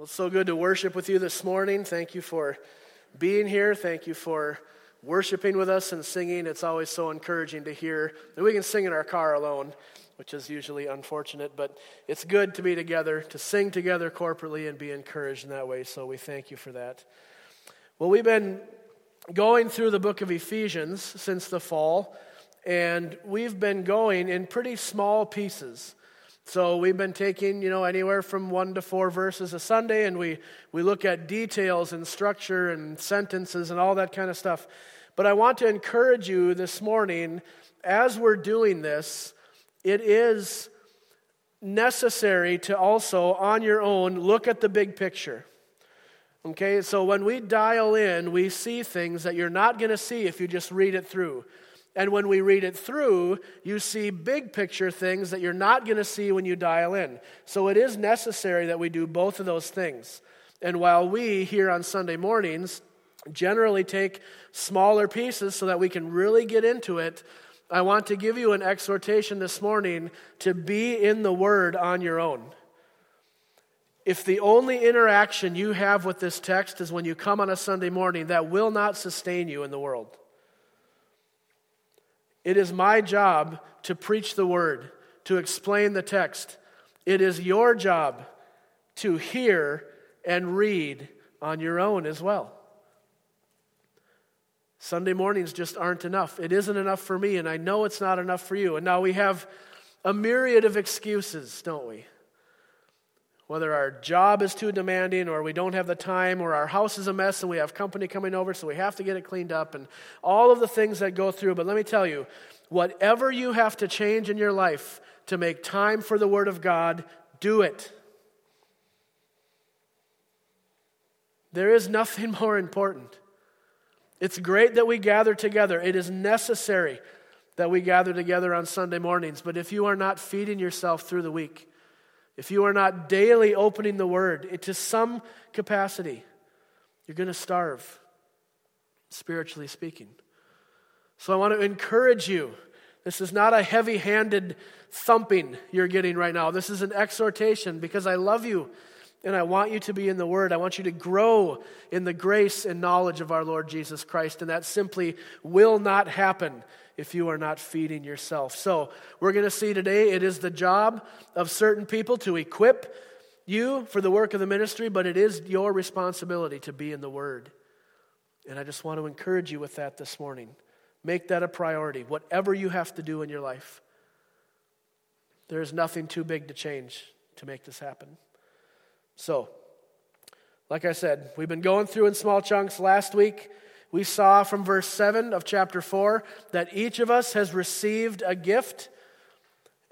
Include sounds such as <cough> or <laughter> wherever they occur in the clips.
Well, it's so good to worship with you this morning. Thank you for being here. Thank you for worshiping with us and singing. It's always so encouraging to hear that we can sing in our car alone, which is usually unfortunate, but it's good to be together, to sing together corporately and be encouraged in that way. So we thank you for that. Well, we've been going through the book of Ephesians since the fall, and we've been going in pretty small pieces. So we've been taking, you know, anywhere from one to four verses a Sunday, and we, we look at details and structure and sentences and all that kind of stuff. But I want to encourage you this morning, as we're doing this, it is necessary to also, on your own, look at the big picture. Okay, so when we dial in, we see things that you're not going to see if you just read it through. And when we read it through, you see big picture things that you're not going to see when you dial in. So it is necessary that we do both of those things. And while we here on Sunday mornings generally take smaller pieces so that we can really get into it, I want to give you an exhortation this morning to be in the Word on your own. If the only interaction you have with this text is when you come on a Sunday morning, that will not sustain you in the world. It is my job to preach the word, to explain the text. It is your job to hear and read on your own as well. Sunday mornings just aren't enough. It isn't enough for me, and I know it's not enough for you. And now we have a myriad of excuses, don't we? Whether our job is too demanding or we don't have the time or our house is a mess and we have company coming over so we have to get it cleaned up and all of the things that go through. But let me tell you, whatever you have to change in your life to make time for the Word of God, do it. There is nothing <laughs> more important. It's great that we gather together. It is necessary that we gather together on Sunday mornings. But if you are not feeding yourself through the week, if you are not daily opening the Word to some capacity, you're going to starve, spiritually speaking. So I want to encourage you. This is not a heavy handed thumping you're getting right now. This is an exhortation because I love you and I want you to be in the Word. I want you to grow in the grace and knowledge of our Lord Jesus Christ. And that simply will not happen if you are not feeding yourself. So, we're going to see today it is the job of certain people to equip you for the work of the ministry, but it is your responsibility to be in the Word. And I just want to encourage you with that this morning. Make that a priority, whatever you have to do in your life. There is nothing too big to change to make this happen. So, like I said, we've been going through in small chunks. Last week, we saw from verse 7 of chapter 4 that each of us has received a gift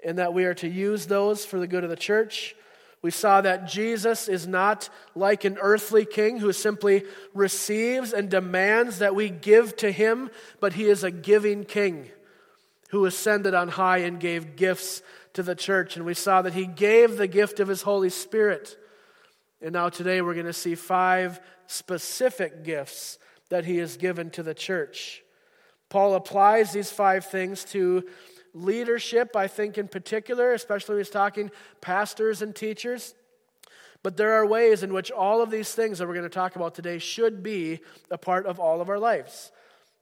and that we are to use those for the good of the church. We saw that Jesus is not like an earthly king who simply receives and demands that we give to him, but he is a giving king who ascended on high and gave gifts to the church. And we saw that he gave the gift of his Holy Spirit. And now today we're going to see five specific gifts that he has given to the church. Paul applies these five things to leadership, I think, in particular, especially when he's talking pastors and teachers. But there are ways in which all of these things that we're going to talk about today should be a part of all of our lives.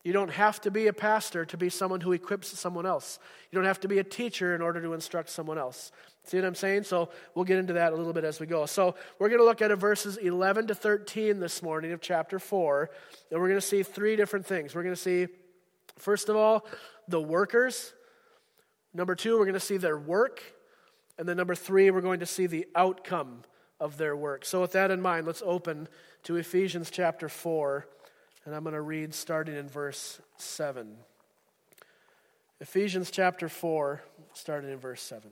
You don't have to be a pastor to be someone who equips someone else. You don't have to be a teacher in order to instruct someone else. See what I'm saying? So we'll get into that a little bit as we go. So we're going to look at verses 11 to 13 this morning of chapter 4, and we're going to see three different things. We're going to see, first of all, the workers. Number two, we're going to see their work. And then number three, we're going to see the outcome of their work. So with that in mind, let's open to Ephesians chapter 4, and I'm going to read starting in verse 7. Ephesians chapter 4, starting in verse 7.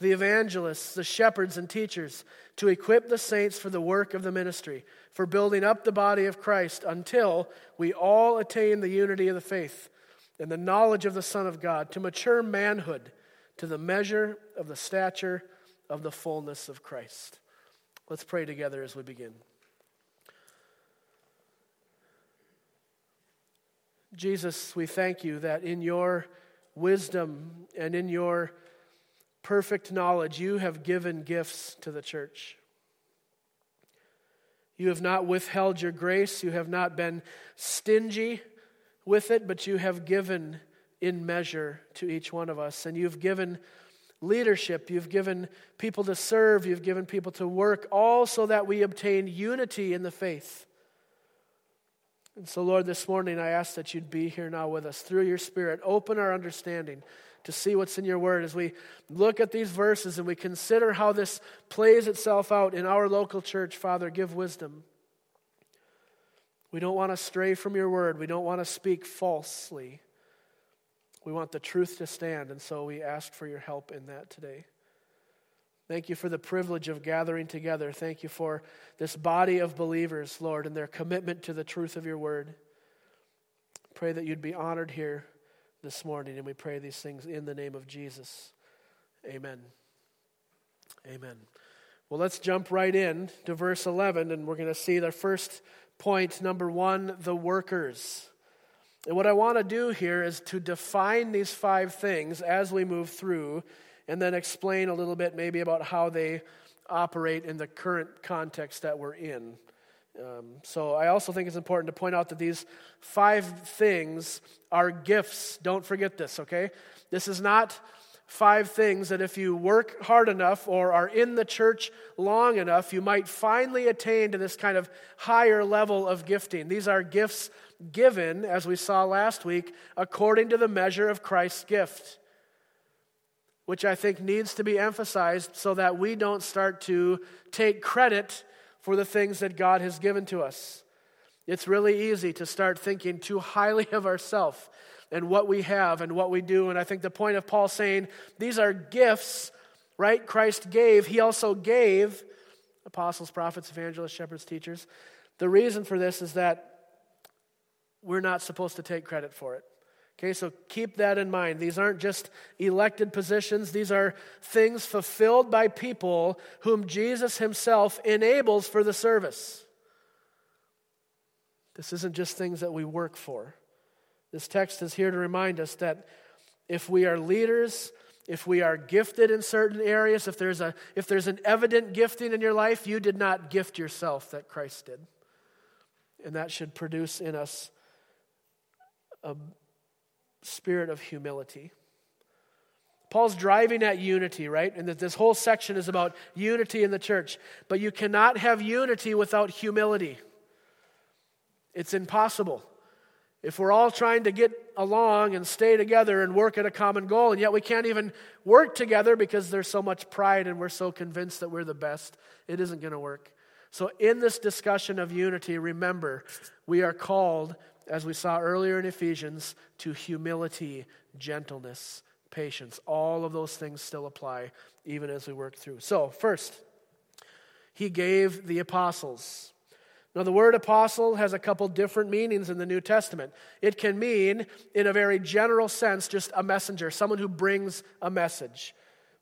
the evangelists, the shepherds, and teachers, to equip the saints for the work of the ministry, for building up the body of Christ until we all attain the unity of the faith and the knowledge of the Son of God, to mature manhood, to the measure of the stature of the fullness of Christ. Let's pray together as we begin. Jesus, we thank you that in your wisdom and in your perfect knowledge, you have given gifts to the church. You have not withheld your grace. You have not been stingy with it, but you have given in measure to each one of us. And you've given leadership, you've given people to serve, you've given people to work, all so that we obtain unity in the faith. And so, Lord, this morning I ask that you'd be here now with us through your Spirit. Open our understanding to see what's in your word as we look at these verses and we consider how this plays itself out in our local church. Father, give wisdom. We don't want to stray from your word, we don't want to speak falsely. We want the truth to stand, and so we ask for your help in that today. Thank you for the privilege of gathering together. Thank you for this body of believers, Lord, and their commitment to the truth of your word. Pray that you'd be honored here this morning. And we pray these things in the name of Jesus. Amen. Amen. Well, let's jump right in to verse 11, and we're going to see the first point, number one, the workers. And what I want to do here is to define these five things as we move through, and then explain a little bit maybe about how they operate in the current context that we're in. Um, so I also think it's important to point out that these five things are gifts. Don't forget this, okay? This is not five things that if you work hard enough or are in the church long enough, you might finally attain to this kind of higher level of gifting. These are gifts given, as we saw last week, according to the measure of Christ's gift, which I think needs to be emphasized so that we don't start to take credit for the things that God has given to us. It's really easy to start thinking too highly of ourselves and what we have and what we do. And I think the point of Paul saying these are gifts, right? Christ gave. He also gave apostles, prophets, evangelists, shepherds, teachers. The reason for this is that we're not supposed to take credit for it. Okay, so keep that in mind. These aren't just elected positions, these are things fulfilled by people whom Jesus himself enables for the service. This isn't just things that we work for. This text is here to remind us that if we are leaders, if we are gifted in certain areas, if there's, a, if there's an evident gifting in your life, you did not gift yourself that Christ did. And that should produce in us a spirit of humility. Paul's driving at unity, right? And this whole section is about unity in the church. But you cannot have unity without humility. It's impossible. If we're all trying to get along and stay together and work at a common goal, and yet we can't even work together because there's so much pride and we're so convinced that we're the best, it isn't going to work. So, in this discussion of unity, remember, we are called as we saw earlier in Ephesians, to humility, gentleness, patience. All of those things still apply even as we work through. So, first, he gave the apostles. Now, the word apostle has a couple different meanings in the New Testament. It can mean, in a very general sense, just a messenger, someone who brings a message.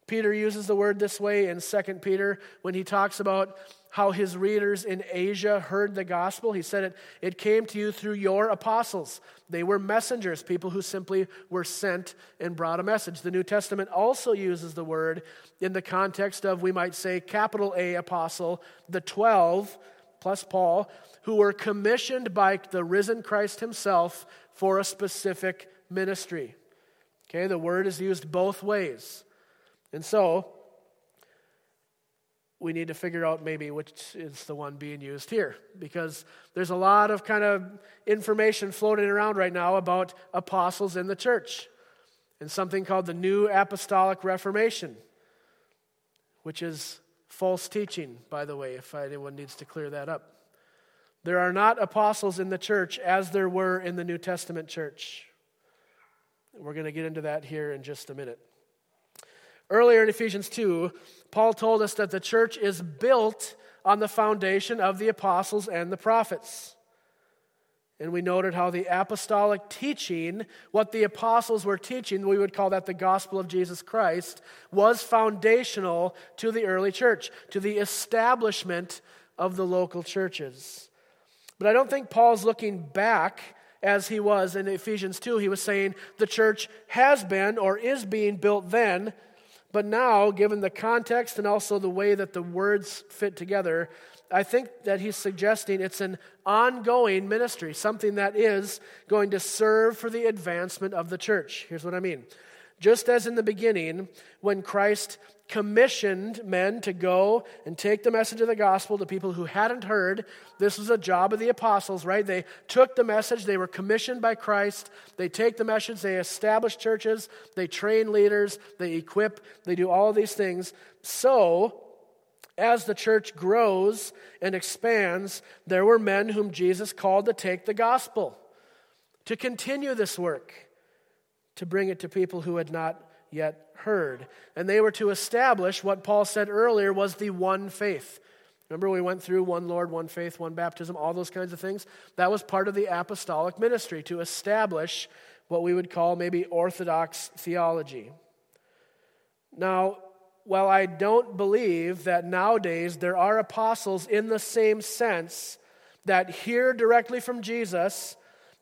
Peter uses the word this way in 2 Peter when he talks about how his readers in Asia heard the gospel. He said it, it came to you through your apostles. They were messengers, people who simply were sent and brought a message. The New Testament also uses the word in the context of, we might say, capital A apostle, the 12 plus Paul, who were commissioned by the risen Christ himself for a specific ministry. Okay, the word is used both ways. And so, we need to figure out maybe which is the one being used here because there's a lot of kind of information floating around right now about apostles in the church and something called the New Apostolic Reformation, which is false teaching, by the way, if anyone needs to clear that up. There are not apostles in the church as there were in the New Testament church. We're going to get into that here in just a minute. Earlier in Ephesians 2, Paul told us that the church is built on the foundation of the apostles and the prophets. And we noted how the apostolic teaching, what the apostles were teaching, we would call that the gospel of Jesus Christ, was foundational to the early church, to the establishment of the local churches. But I don't think Paul's looking back as he was in Ephesians 2. He was saying the church has been or is being built then, but now, given the context and also the way that the words fit together, I think that he's suggesting it's an ongoing ministry, something that is going to serve for the advancement of the church. Here's what I mean. Just as in the beginning, when Christ commissioned men to go and take the message of the gospel to people who hadn't heard, this was a job of the apostles, right? They took the message, they were commissioned by Christ, they take the message, they establish churches, they train leaders, they equip, they do all these things. So, as the church grows and expands, there were men whom Jesus called to take the gospel, to continue this work, to bring it to people who had not yet heard. And they were to establish what Paul said earlier was the one faith. Remember, we went through one Lord, one faith, one baptism, all those kinds of things? That was part of the apostolic ministry to establish what we would call maybe orthodox theology. Now, while I don't believe that nowadays there are apostles in the same sense that hear directly from Jesus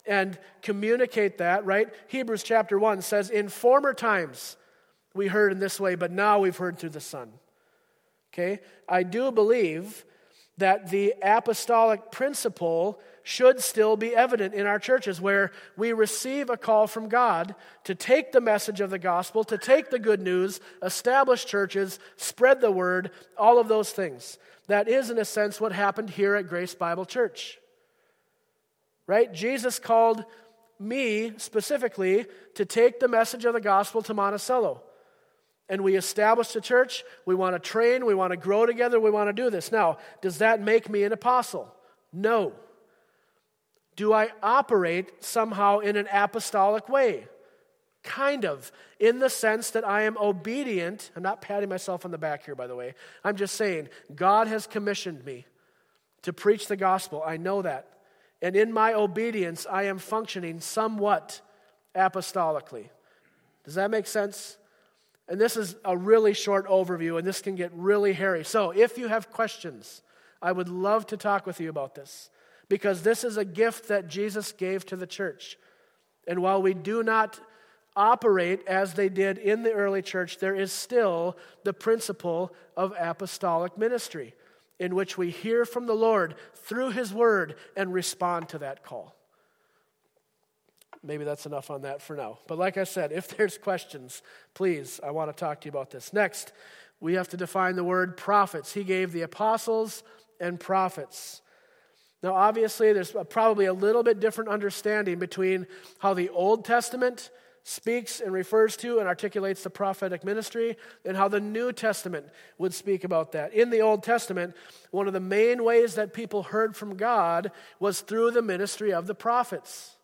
and communicate that, right? Hebrews chapter 1 says, In former times we heard in this way, but now we've heard through the Son. Okay? I do believe that the apostolic principle should still be evident in our churches where we receive a call from God to take the message of the gospel, to take the good news, establish churches, spread the word, all of those things. That is, in a sense, what happened here at Grace Bible Church. Right? Jesus called me specifically to take the message of the gospel to Monticello. And we established a church. We want to train. We want to grow together. We want to do this. Now, does that make me an apostle? No. Do I operate somehow in an apostolic way? Kind of, in the sense that I am obedient. I'm not patting myself on the back here, by the way. I'm just saying, God has commissioned me to preach the gospel. I know that. And in my obedience, I am functioning somewhat apostolically. Does that make sense? And this is a really short overview, and this can get really hairy. So if you have questions, I would love to talk with you about this because this is a gift that Jesus gave to the church. And while we do not operate as they did in the early church, there is still the principle of apostolic ministry in which we hear from the Lord through His Word and respond to that call. Maybe that's enough on that for now. But like I said, if <laughs> there's questions, please, I want to talk to you about this. Next, we have to define the word prophets. He gave the apostles and prophets. Now, obviously, there's probably a little bit different understanding between how the Old Testament speaks and refers to and articulates the prophetic ministry and how the New Testament would speak about that. In the Old Testament, one of the main ways that people heard from God was through the ministry of the prophets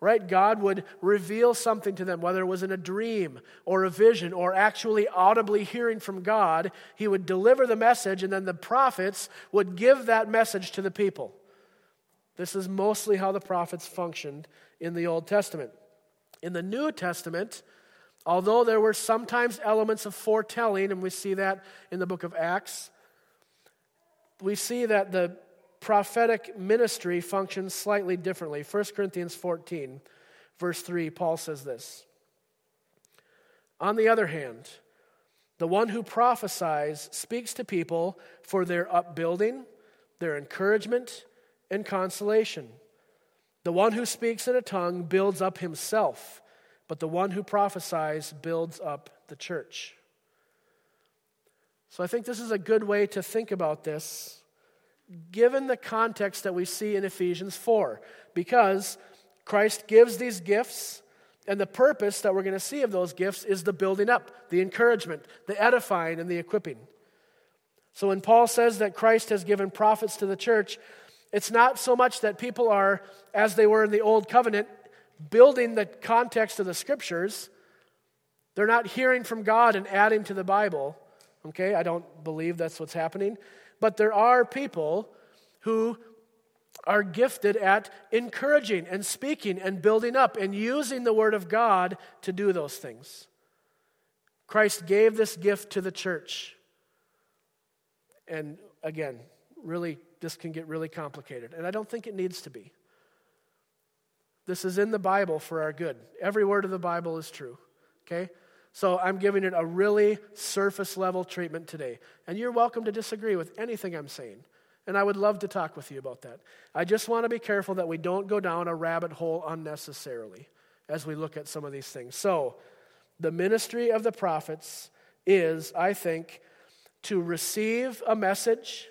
right? God would reveal something to them, whether it was in a dream or a vision or actually audibly hearing from God. He would deliver the message, and then the prophets would give that message to the people. This is mostly how the prophets functioned in the Old Testament. In the New Testament, although there were sometimes elements of foretelling, and we see that in the book of Acts, we see that the prophetic ministry functions slightly differently. 1 Corinthians 14, verse 3, Paul says this On the other hand, the one who prophesies speaks to people for their upbuilding, their encouragement, and consolation. The one who speaks in a tongue builds up himself, but the one who prophesies builds up the church. So I think this is a good way to think about this given the context that we see in Ephesians 4, because Christ gives these gifts, and the purpose that we're going to see of those gifts is the building up, the encouragement, the edifying, and the equipping. So when Paul says that Christ has given prophets to the church, it's not so much that people are, as they were in the Old Covenant, building the context of the scriptures. They're not hearing from God and adding to the Bible. Okay, I don't believe that's what's happening. But there are people who are gifted at encouraging and speaking and building up and using the Word of God to do those things. Christ gave this gift to the church. And again, really, this can get really complicated. And I don't think it needs to be. This is in the Bible for our good. Every word of the Bible is true. Okay? So I'm giving it a really surface level treatment today. And you're welcome to disagree with anything I'm saying. And I would love to talk with you about that. I just want to be careful that we don't go down a rabbit hole unnecessarily as we look at some of these things. So, the ministry of the prophets is, I think, to receive a message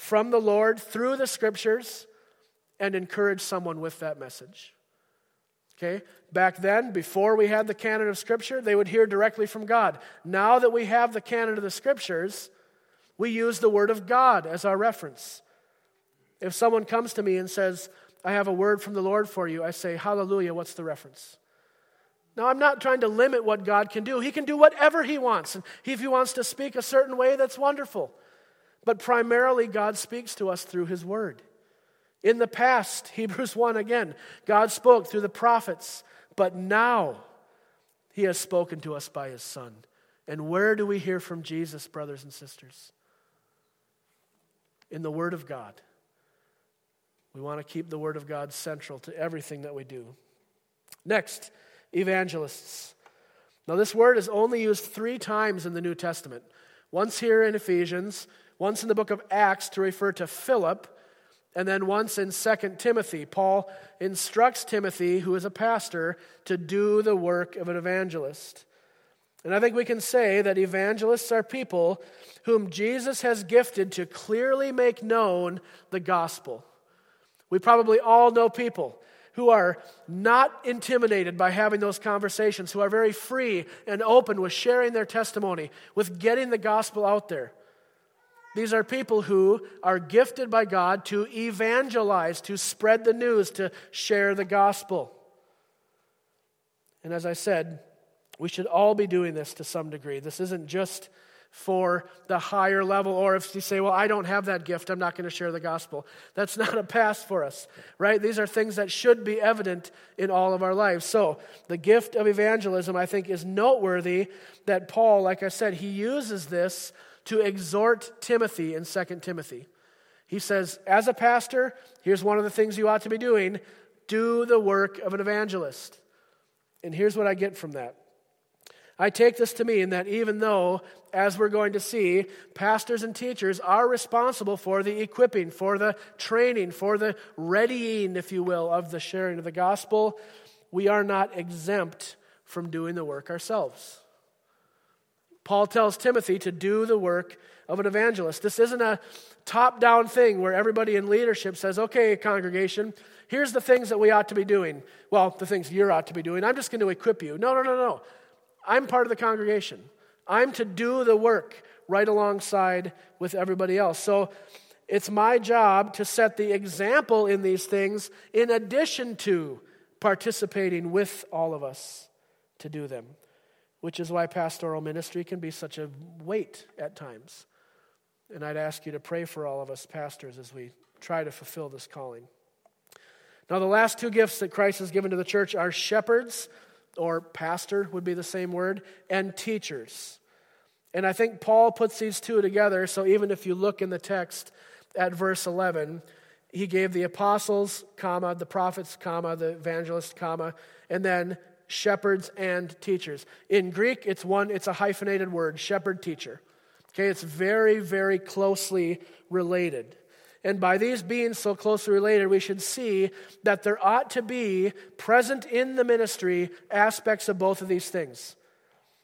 from the Lord through the scriptures and encourage someone with that message. Okay? Back then, before we had the canon of Scripture, they would hear directly from God. Now that we have the canon of the Scriptures, we use the Word of God as our reference. If someone comes to me and says, I have a word from the Lord for you, I say, Hallelujah, what's the reference? Now, I'm not trying to limit what God can do. He can do whatever He wants. And if He wants to speak a certain way, that's wonderful. But primarily, God speaks to us through His Word. In the past, <laughs> Hebrews 1 again, God spoke through the prophets, but now he has spoken to us by his Son. And where do we hear from Jesus, brothers and sisters? In the Word of God. We want to keep the Word of God central to everything that we do. Next, evangelists. Now, this word is only used three times in the New Testament once here in Ephesians, once in the book of Acts to refer to Philip and then once in 2 Timothy, Paul instructs Timothy, who is a pastor, to do the work of an evangelist. And I think we can say that evangelists are people whom Jesus has gifted to clearly make known the gospel. We probably all know people who are not intimidated by having those conversations, who are very free and open with sharing their testimony, with getting the gospel out there. These are people who are gifted by God to evangelize, to spread the news, to share the gospel. And as I said, we should all be doing this to some degree. This isn't just for the higher level, or if you say, Well, I don't have that gift, I'm not going to share the gospel. That's <laughs> not a pass for us, right? These are things that should be evident in all of our lives. So, the gift of evangelism, I think, is noteworthy that Paul, like I said, he uses this to exhort Timothy in 2 Timothy. He says, As a pastor, here's one of the things you ought to be doing do the work of an evangelist. And here's what I get from that. I take this to mean that even though, as we're going to see, pastors and teachers are responsible for the equipping, for the training, for the readying, if you will, of the sharing of the gospel, we are not exempt from doing the work ourselves. Paul tells Timothy to do the work of an evangelist. This isn't a top down thing where everybody in leadership says, okay, congregation, here's the things that we ought to be doing. Well, the things you ought to be doing. I'm just going to equip you. No, no, no, no. I'm part of the congregation. I'm to do the work right alongside with everybody else. So it's my job to set the example in these things in addition to participating with all of us to do them which is why pastoral ministry can be such a weight at times. And I'd ask you to pray for all of us pastors as we try to fulfill this calling. Now, the last two gifts that Christ has given to the church are shepherds, or pastor would be the same word, and teachers. And I think Paul puts these two together, so even if you look in the text at verse 11, he gave the apostles, comma, the prophets, comma, the evangelists, comma, and then shepherds and teachers. In Greek, it's one, it's a hyphenated word, shepherd teacher. Okay, it's very, very closely related. And by these being so closely related, we should see that there ought to be present in the ministry aspects of both of these things.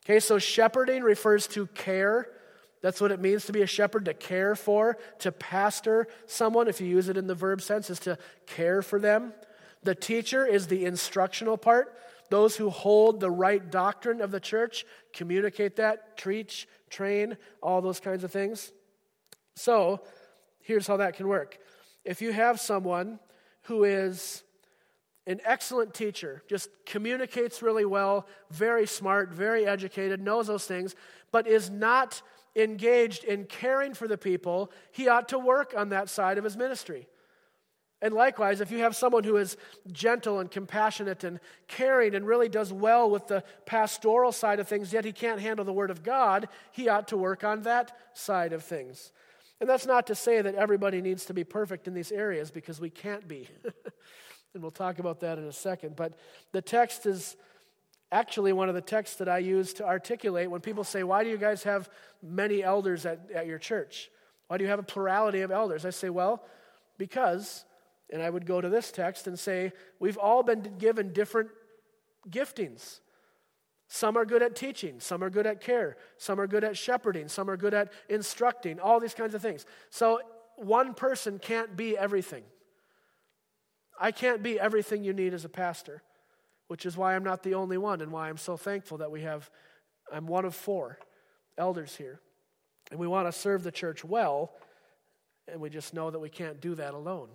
Okay, so shepherding refers to care. That's what it means to be a shepherd, to care for, to pastor someone, if you use it in the verb sense, is to care for them. The teacher is the instructional part. Those who hold the right doctrine of the church communicate that, teach, train, all those kinds of things. So, here's how that can work. If you have someone who is an excellent teacher, just communicates really well, very smart, very educated, knows those things, but is not engaged in caring for the people, he ought to work on that side of his ministry. And likewise, if you have someone who is gentle and compassionate and caring and really does well with the pastoral side of things, yet he can't handle the Word of God, he ought to work on that side of things. And that's not to say that everybody needs to be perfect in these areas because we can't be. <laughs> and we'll talk about that in a second. But the text is actually one of the texts that I use to articulate when people say, Why do you guys have many elders at, at your church? Why do you have a plurality of elders? I say, Well, because, and I would go to this text and say, We've all been given different giftings. Some are good at teaching, some are good at care, some are good at shepherding, some are good at instructing, all these kinds of things. So one person can't be everything. I can't be everything you need as a pastor, which is why I'm not the only one and why I'm so thankful that we have, I'm one of four elders here. And we want to serve the church well, and we just know that we can't do that alone,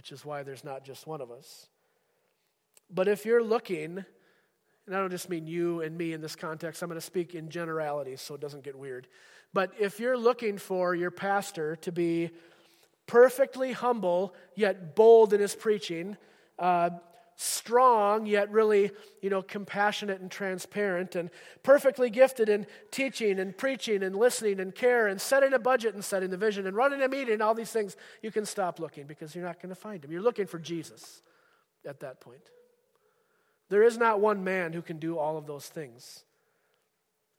which is why there's not just one of us. But if you're looking, and I don't just mean you and me in this context, I'm going to speak in generalities so it doesn't get weird. But if you're looking for your pastor to be perfectly humble yet bold in his preaching, uh, strong yet really you know compassionate and transparent and perfectly gifted in teaching and preaching and listening and care and setting a budget and setting the vision and running a meeting and all these things. You can stop looking because you're not going to find him. You're looking for jesus at that point. There is not one man who can do all of those things,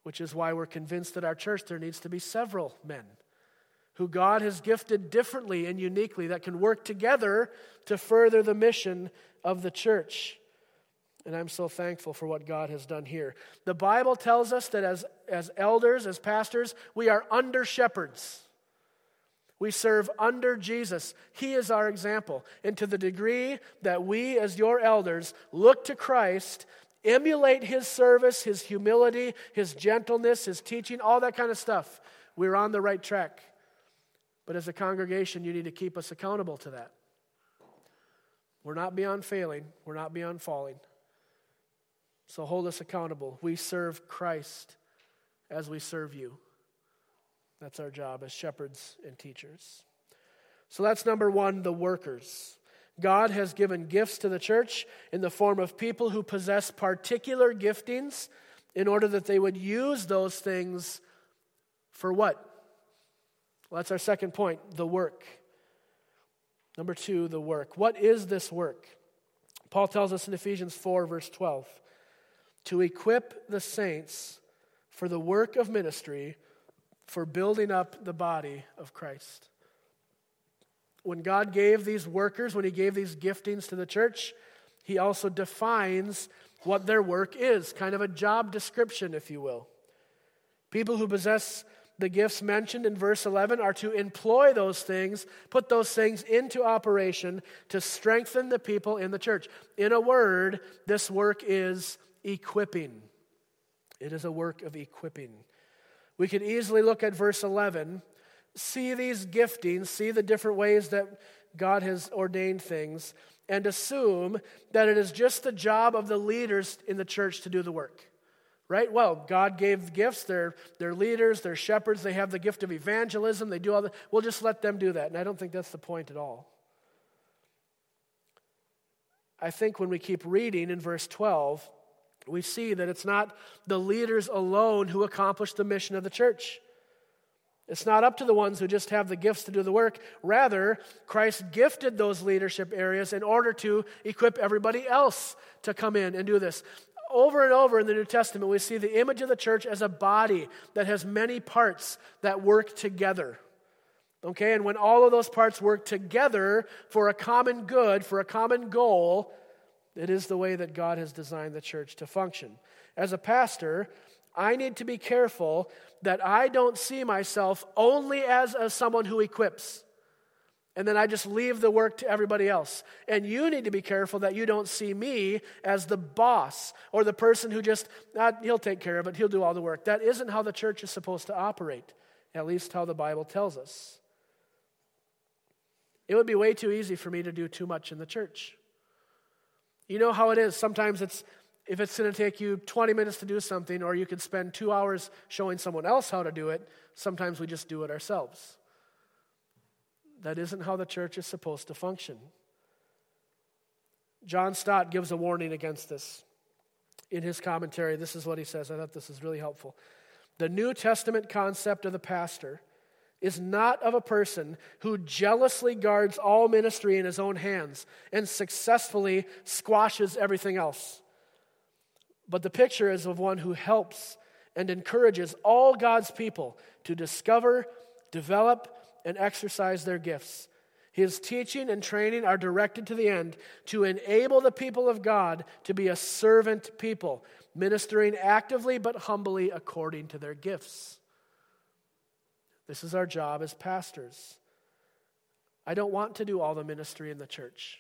which is why we're convinced that our church there needs to be several men who God has gifted differently and uniquely that can work together to further the mission of the church. And I'm so thankful for what God has done here. The Bible tells us that as, as elders, as pastors, we are under shepherds. We serve under Jesus. He is our example. And to the degree that we, as your elders, look to Christ, emulate his service, his humility, his gentleness, his teaching, all that kind of stuff, we're on the right track. But as a congregation, you need to keep us accountable to that. We're not beyond failing, we're not beyond falling. So hold us accountable. We serve Christ as we serve you. That's our job as shepherds and teachers. So that's number one the workers. God has given gifts to the church in the form of people who possess particular giftings in order that they would use those things for what? Well, that's our second point the work. Number two, the work. What is this work? Paul tells us in Ephesians 4, verse 12 to equip the saints for the work of ministry for building up the body of Christ. When God gave these workers, when He gave these giftings to the church, He also defines what their work is, kind of a job description, if you will. People who possess the gifts mentioned in verse 11 are to employ those things, put those things into operation to strengthen the people in the church. In a word, this work is equipping. It is a work of equipping. We could easily look at verse 11, see these giftings, see the different ways that God has ordained things, and assume that it is just the job of the leaders in the church to do the work. Right? Well, God gave gifts. They're, they're leaders, they're shepherds, they have the gift of evangelism, they do all that. We'll just let them do that. And I don't think that's the point at all. I think when we keep reading in verse 12, we see that it's not the leaders alone who accomplish the mission of the church. It's not up to the ones who just have the gifts to do the work. Rather, Christ gifted those leadership areas in order to equip everybody else to come in and do this. Over and over in the New Testament, we see the image of the church as a body that has many parts that work together. Okay, and when all of those parts work together for a common good, for a common goal, it is the way that God has designed the church to function. As a pastor, I need to be careful that I don't see myself only as, as someone who equips. And then I just leave the work to everybody else. And you need to be careful that you don't see me as the boss or the person who just, ah, he'll take care of it, he'll do all the work. That isn't how the church is supposed to operate, at least how the Bible tells us. It would be way too easy for me to do too much in the church. You know how it is. Sometimes it's if it's going to take you 20 minutes to do something, or you could spend two hours showing someone else how to do it, sometimes we just do it ourselves. That isn't how the church is supposed to function. John Stott gives a warning against this. In his commentary, this is what he says. I thought this is really helpful. The New Testament concept of the pastor is not of a person who jealously guards all ministry in his own hands and successfully squashes everything else. But the picture is of one who helps and encourages all God's people to discover, develop, and exercise their gifts. His teaching and training are directed to the end to enable the people of God to be a servant people, ministering actively but humbly according to their gifts. This is our job as pastors. I don't want to do all the ministry in the church.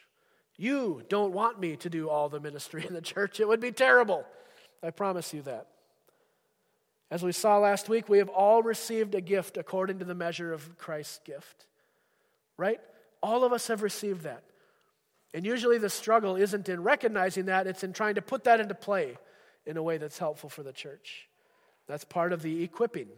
You don't want me to do all the ministry in the church. It would be terrible. I promise you that. As we saw last week, we have all received a gift according to the measure of Christ's gift. Right? All of us have received that. And usually the struggle isn't in recognizing that, it's in trying to put that into play in a way that's helpful for the church. That's part of the equipping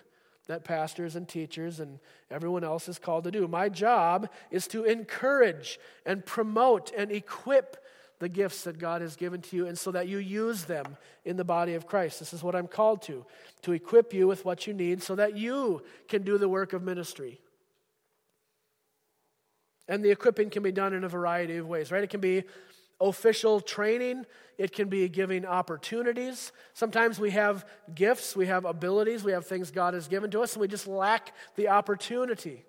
that pastors and teachers and everyone else is called to do. My job is to encourage and promote and equip the gifts that God has given to you and so that you use them in the body of Christ. This is what I'm called to, to equip you with what you need so that you can do the work of ministry. And the equipping can be done in a variety of ways, right? It can be official training, it can be giving opportunities. Sometimes we have gifts, we have abilities, we have things God has given to us, and we just lack the opportunity.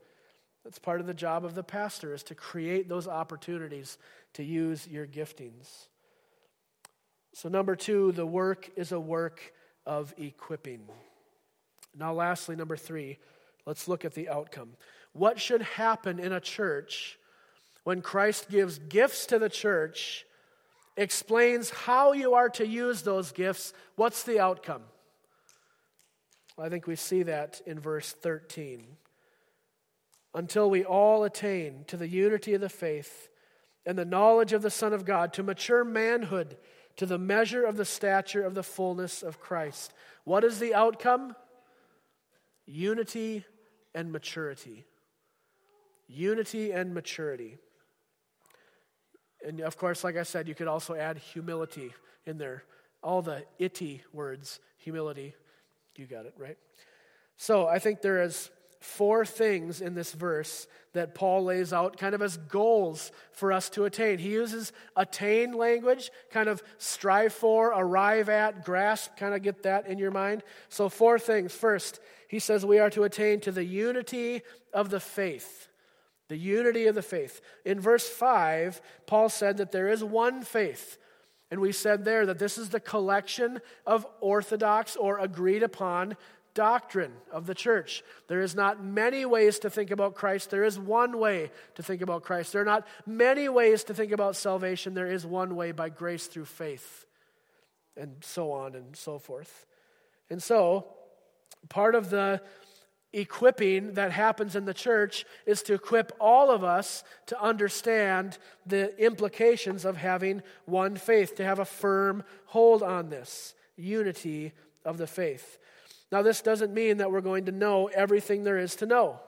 That's part of the job of the pastor is to create those opportunities to use your giftings. So number 2, the work is a work of equipping. Now lastly number 3, let's look at the outcome. What should happen in a church when Christ gives gifts to the church, explains how you are to use those gifts, what's the outcome? I think we see that in verse 13. Until we all attain to the unity of the faith and the knowledge of the Son of God, to mature manhood, to the measure of the stature of the fullness of Christ. What is the outcome? Unity and maturity. Unity and maturity. And of course, like I said, you could also add humility in there. All the itty words, humility. You got it, right? So I think there is four things in this verse that Paul lays out kind of as goals for us to attain. He uses attain language, kind of strive for, arrive at, grasp, kind of get that in your mind. So, four things. First, he says we are to attain to the unity of the faith. The unity of the faith. In verse 5, Paul said that there is one faith. And we said there that this is the collection of orthodox or agreed upon doctrine of the church. There is not many ways to think about Christ. There is one way to think about Christ. There are not many ways to think about salvation. There is one way by grace through faith, and so on and so forth. And so, part of the equipping that happens in the church is to equip all of us to understand the implications of having one faith, to have a firm hold on this unity of the faith. Now, this doesn't mean that we're going to know everything there is to know.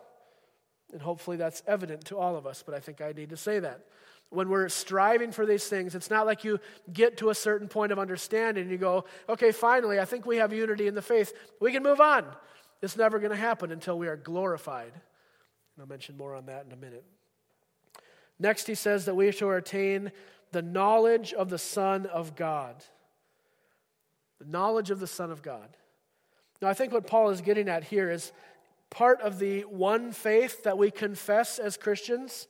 And hopefully that's evident to all of us, but I think I need to say that. When we're striving for these things, it's not like you get to a certain point of understanding and you go, okay, finally, I think we have unity in the faith. We can move on. It's never going to happen until we are glorified. And I'll mention more on that in a minute. Next, he says that we shall attain the knowledge of the Son of God. The knowledge of the Son of God. Now, I think what Paul is getting at here is part of the one faith that we confess as Christians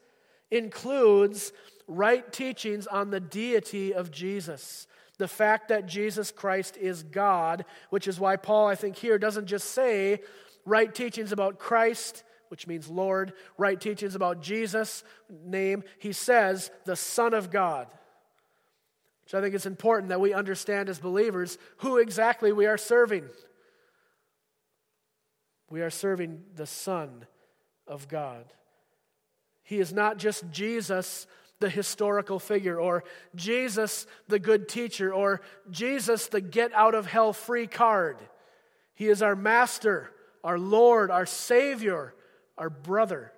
includes right teachings on the deity of Jesus the fact that Jesus Christ is God, which is why Paul, I think, here doesn't just say right teachings about Christ, which means Lord, right teachings about Jesus, name. He says the Son of God, which I think it's important that we understand as believers who exactly we are serving. We are serving the Son of God. He is not just Jesus the historical figure, or Jesus, the good teacher, or Jesus, the get out of hell free card. He is our master, our Lord, our Savior, our brother.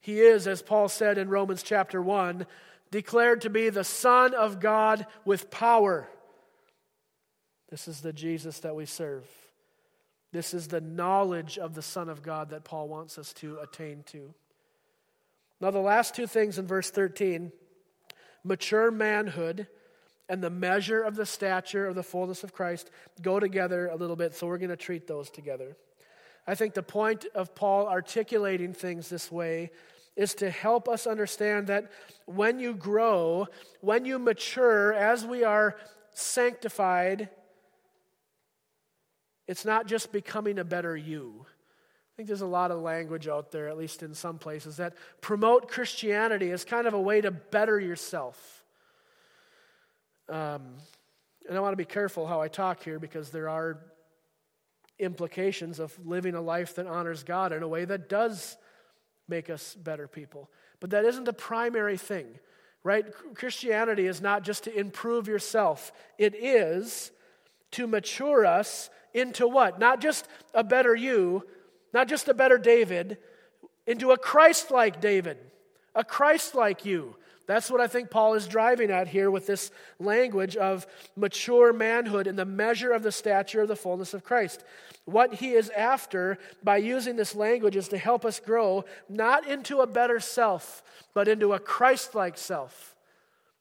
He is, as Paul said in Romans chapter 1, declared to be the Son of God with power. This is the Jesus that we serve. This is the knowledge of the Son of God that Paul wants us to attain to. Now, the last two things in verse 13 mature manhood and the measure of the stature of the fullness of Christ go together a little bit, so we're going to treat those together. I think the point of Paul articulating things this way is to help us understand that when you grow, when you mature, as we are sanctified, it's not just becoming a better you. I think there's a lot of language out there, at least in some places, that promote Christianity as kind of a way to better yourself. Um, and I want to be careful how I talk here because there are implications of living a life that honors God in a way that does make us better people. But that isn't the primary thing, right? Christianity is not just to improve yourself, it is to mature us into what? Not just a better you, not just a better David, into a Christ like David, a Christ like you. That's what I think Paul is driving at here with this language of mature manhood in the measure of the stature of the fullness of Christ. What he is after by using this language is to help us grow not into a better self, but into a Christ like self.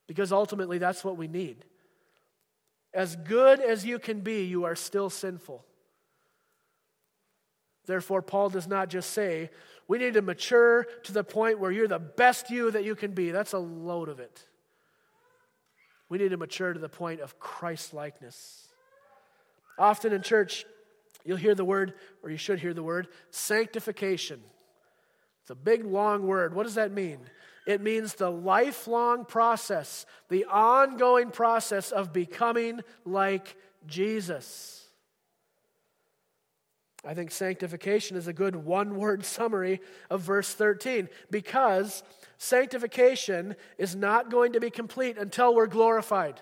Because ultimately, that's what we need. As good as you can be, you are still sinful. Therefore, Paul does not just say, we need to mature to the point where you're the best you that you can be. That's a load of it. We need to mature to the point of Christ likeness. Often in church, you'll hear the word, or you should hear the word, sanctification. It's a big, long word. What does that mean? It means the lifelong process, the ongoing process of becoming like Jesus. I think sanctification is a good one word <laughs> summary of verse 13 because sanctification is not going to be complete until we're glorified.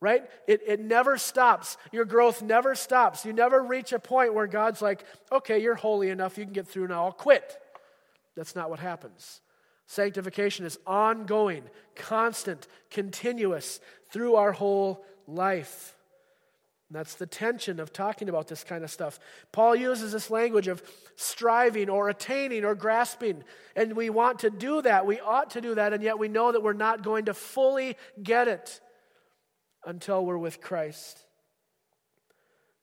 Right? It, it never stops. Your growth never stops. You never reach a point where God's like, okay, you're holy enough, you can get through now, I'll quit. That's not what happens. Sanctification is ongoing, constant, continuous through our whole life. And that's the tension of talking about this kind of stuff. Paul uses this language of striving or attaining or grasping. And we want to do that. We ought to do that. And yet we know that we're not going to fully get it until we're with Christ.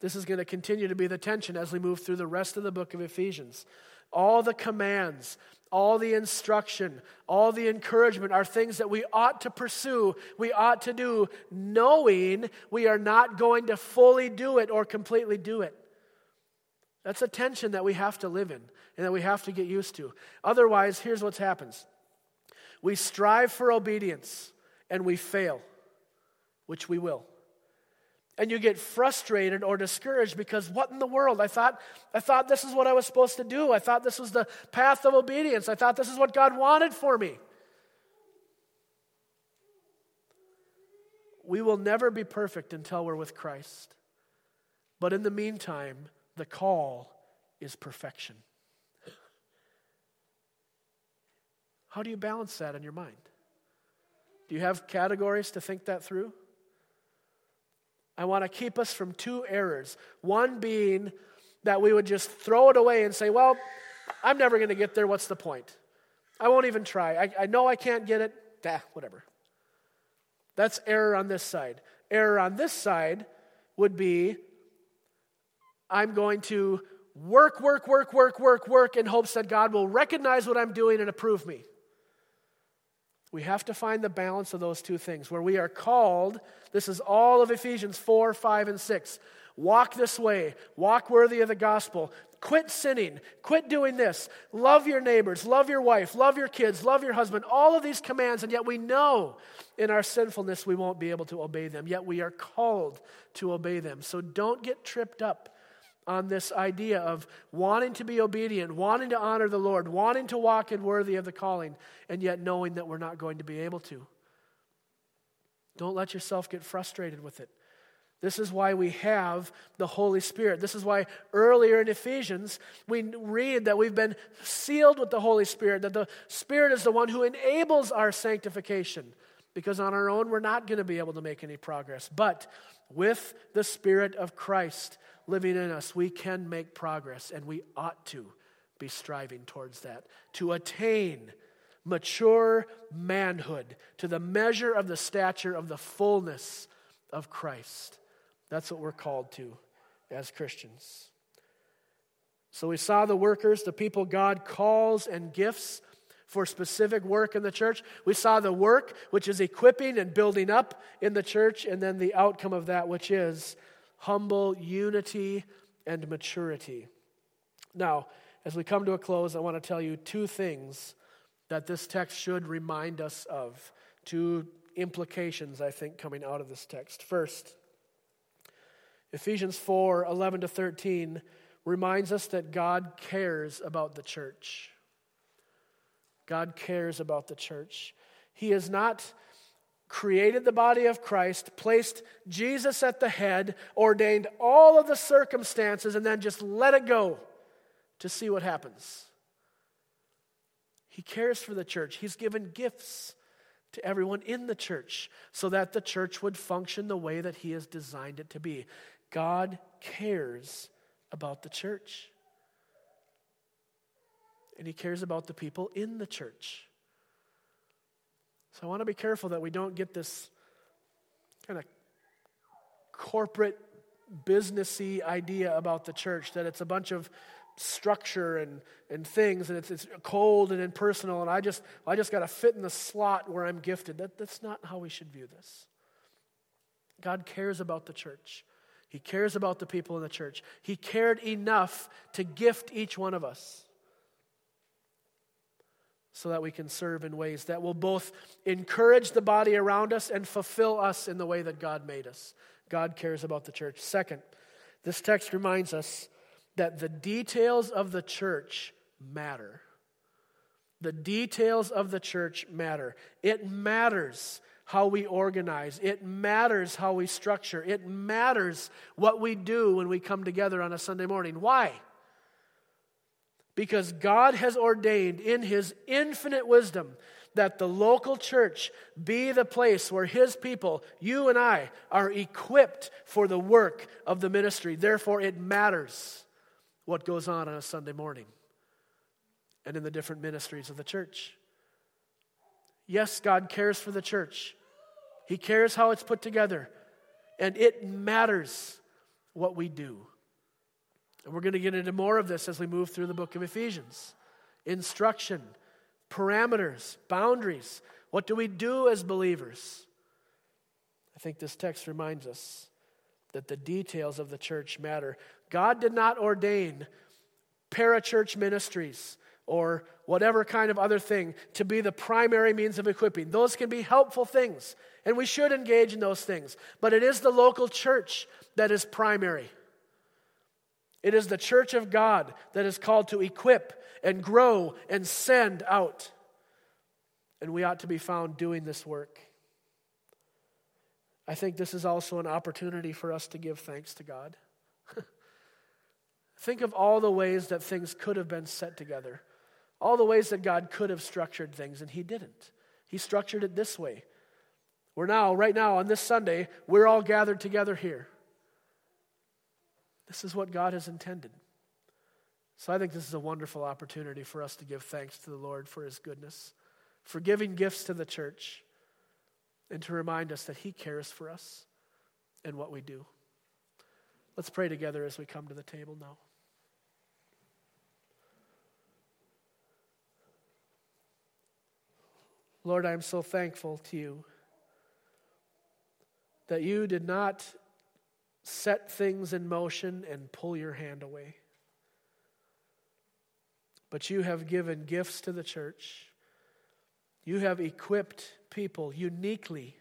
This is going to continue to be the tension as we move through the rest of the book of Ephesians. All the commands, all the instruction, all the encouragement are things that we ought to pursue, we ought to do, knowing we are not going to fully do it or completely do it. That's a tension that we have to live in and that we have to get used to. Otherwise, here's what happens we strive for obedience and we fail, which we will and you get frustrated or discouraged because what in the world? I thought i thought this is what i was supposed to do. I thought this was the path of obedience. I thought this is what god wanted for me. We will never be perfect until we're with christ. But in the meantime the call is perfection. How do you balance that in your mind? Do you have categories to think that through I want to keep us from two errors. One being that we would just throw it away and say, well, I'm never going to get there. What's the point? I won't even try. I, I know I can't get it. Dah, whatever. That's error on this side. Error on this side would be I'm going to work, work, work, work, work, work in hopes that God will recognize what I'm doing and approve me. We have to find the balance of those two things where we are called. This is all of Ephesians 4, 5, and 6. Walk this way, walk worthy of the gospel. Quit sinning, quit doing this. Love your neighbors, love your wife, love your kids, love your husband. All of these commands, and yet we know in our sinfulness we won't be able to obey them. Yet we are called to obey them. So don't get tripped up on this idea of wanting to be obedient, wanting to honor the Lord, wanting to walk in worthy of the calling, and yet knowing that we're not going to be able to. Don't let yourself get frustrated with it. This is why we have the Holy Spirit. This is why earlier in Ephesians we read that we've been sealed with the Holy Spirit, that the Spirit is the one who enables our sanctification. Because on our own, we're not going to be able to make any progress. But with the Spirit of Christ living in us, we can make progress, and we ought to be striving towards that, to attain mature manhood to the measure of the stature of the fullness of Christ. That's what we're called to as Christians. So we saw the workers, the people God calls and gifts for specific work in the church. We saw the work, which is equipping and building up in the church, and then the outcome of that, which is humble unity and maturity. Now, as we come to a close, I want to tell you two things that this text should remind us of. Two implications, I think, coming out of this text. First, Ephesians 4 11 to 13 reminds us that God cares about the church. God cares about the church. He is not created the body of Christ, placed Jesus at the head, ordained all of the circumstances, and then just let it go to see what happens. He cares for the church. He's given gifts to everyone in the church so that the church would function the way that He has designed it to be. God cares about the church. And He cares about the people in the church. So I want to be careful that we don't get this kind of corporate businessy idea about the church that it's a bunch of structure and, and things and it's, it's cold and impersonal and i just i just got to fit in the slot where i'm gifted. That, that's not how we should view this. God cares about the church. He cares about the people in the church. He cared enough to gift each one of us so that we can serve in ways that will both encourage the body around us and fulfill us in the way that god made us god cares about the church second this text reminds us that the details of the church matter. The details of the church matter. It matters how we organize, it matters how we structure, it matters what we do when we come together on a Sunday morning. Why? Because God has ordained in His infinite wisdom that the local church be the place where His people, you and I, are equipped for the work of the ministry. Therefore, it matters what goes on on a Sunday morning and in the different ministries of the church. Yes, God cares for the church, He cares how it's put together, and it matters what we do. And we're going to get into more of this as we move through the book of Ephesians instruction, parameters, boundaries. What do we do as believers? I think this text reminds us that the details of the church matter. God did not ordain parachurch ministries or whatever kind of other thing to be the primary means of equipping. Those can be helpful things, and we should engage in those things. But it is the local church that is primary. It is the church of God that is called to equip and grow and send out. And we ought to be found doing this work. I think this is also an opportunity for us to give thanks to God. <laughs> think of all the ways that things could have been set together, all the ways that God could have structured things, and He didn't. He structured it this way. We're now, right now, on this Sunday, we're all gathered together here. This is what God has intended. So I think this is a wonderful opportunity for us to give thanks to the Lord for His goodness, for giving gifts to the church and to remind us that He cares for us and what we do. Let's pray together as we come to the table now. Lord, I am so thankful to you that you did not set things in motion and pull your hand away, but you have given gifts to the church. You have equipped people uniquely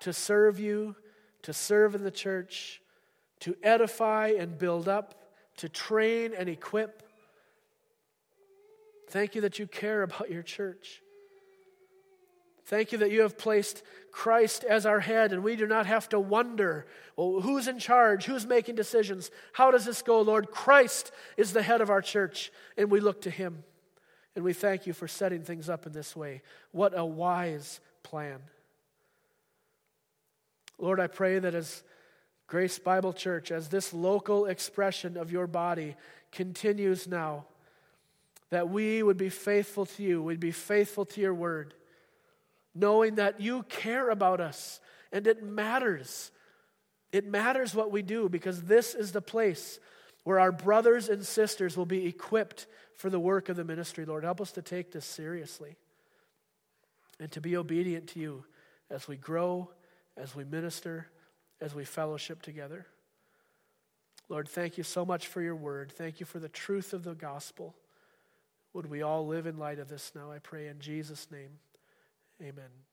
to serve you, to serve in the church, to edify and build up, to train and equip. Thank you that you care about your church. Thank you that you have placed Christ as our head, and we do not have to wonder well, who's in charge? Who's making decisions? How does this go, Lord? Christ is the head of our church, and we look to him. And we thank you for setting things up in this way. What a wise plan. Lord, I pray that as Grace Bible Church, as this local expression of your body continues now, that we would be faithful to you, we'd be faithful to your word knowing that you care about us and it matters. It matters what we do because this is the place where our brothers and sisters will be equipped for the work of the ministry. Lord, help us to take this seriously and to be obedient to you as we grow, as we minister, as we fellowship together. Lord, thank you so much for your word. Thank you for the truth of the gospel. Would we all live in light of this now, I pray in Jesus' name. Amen.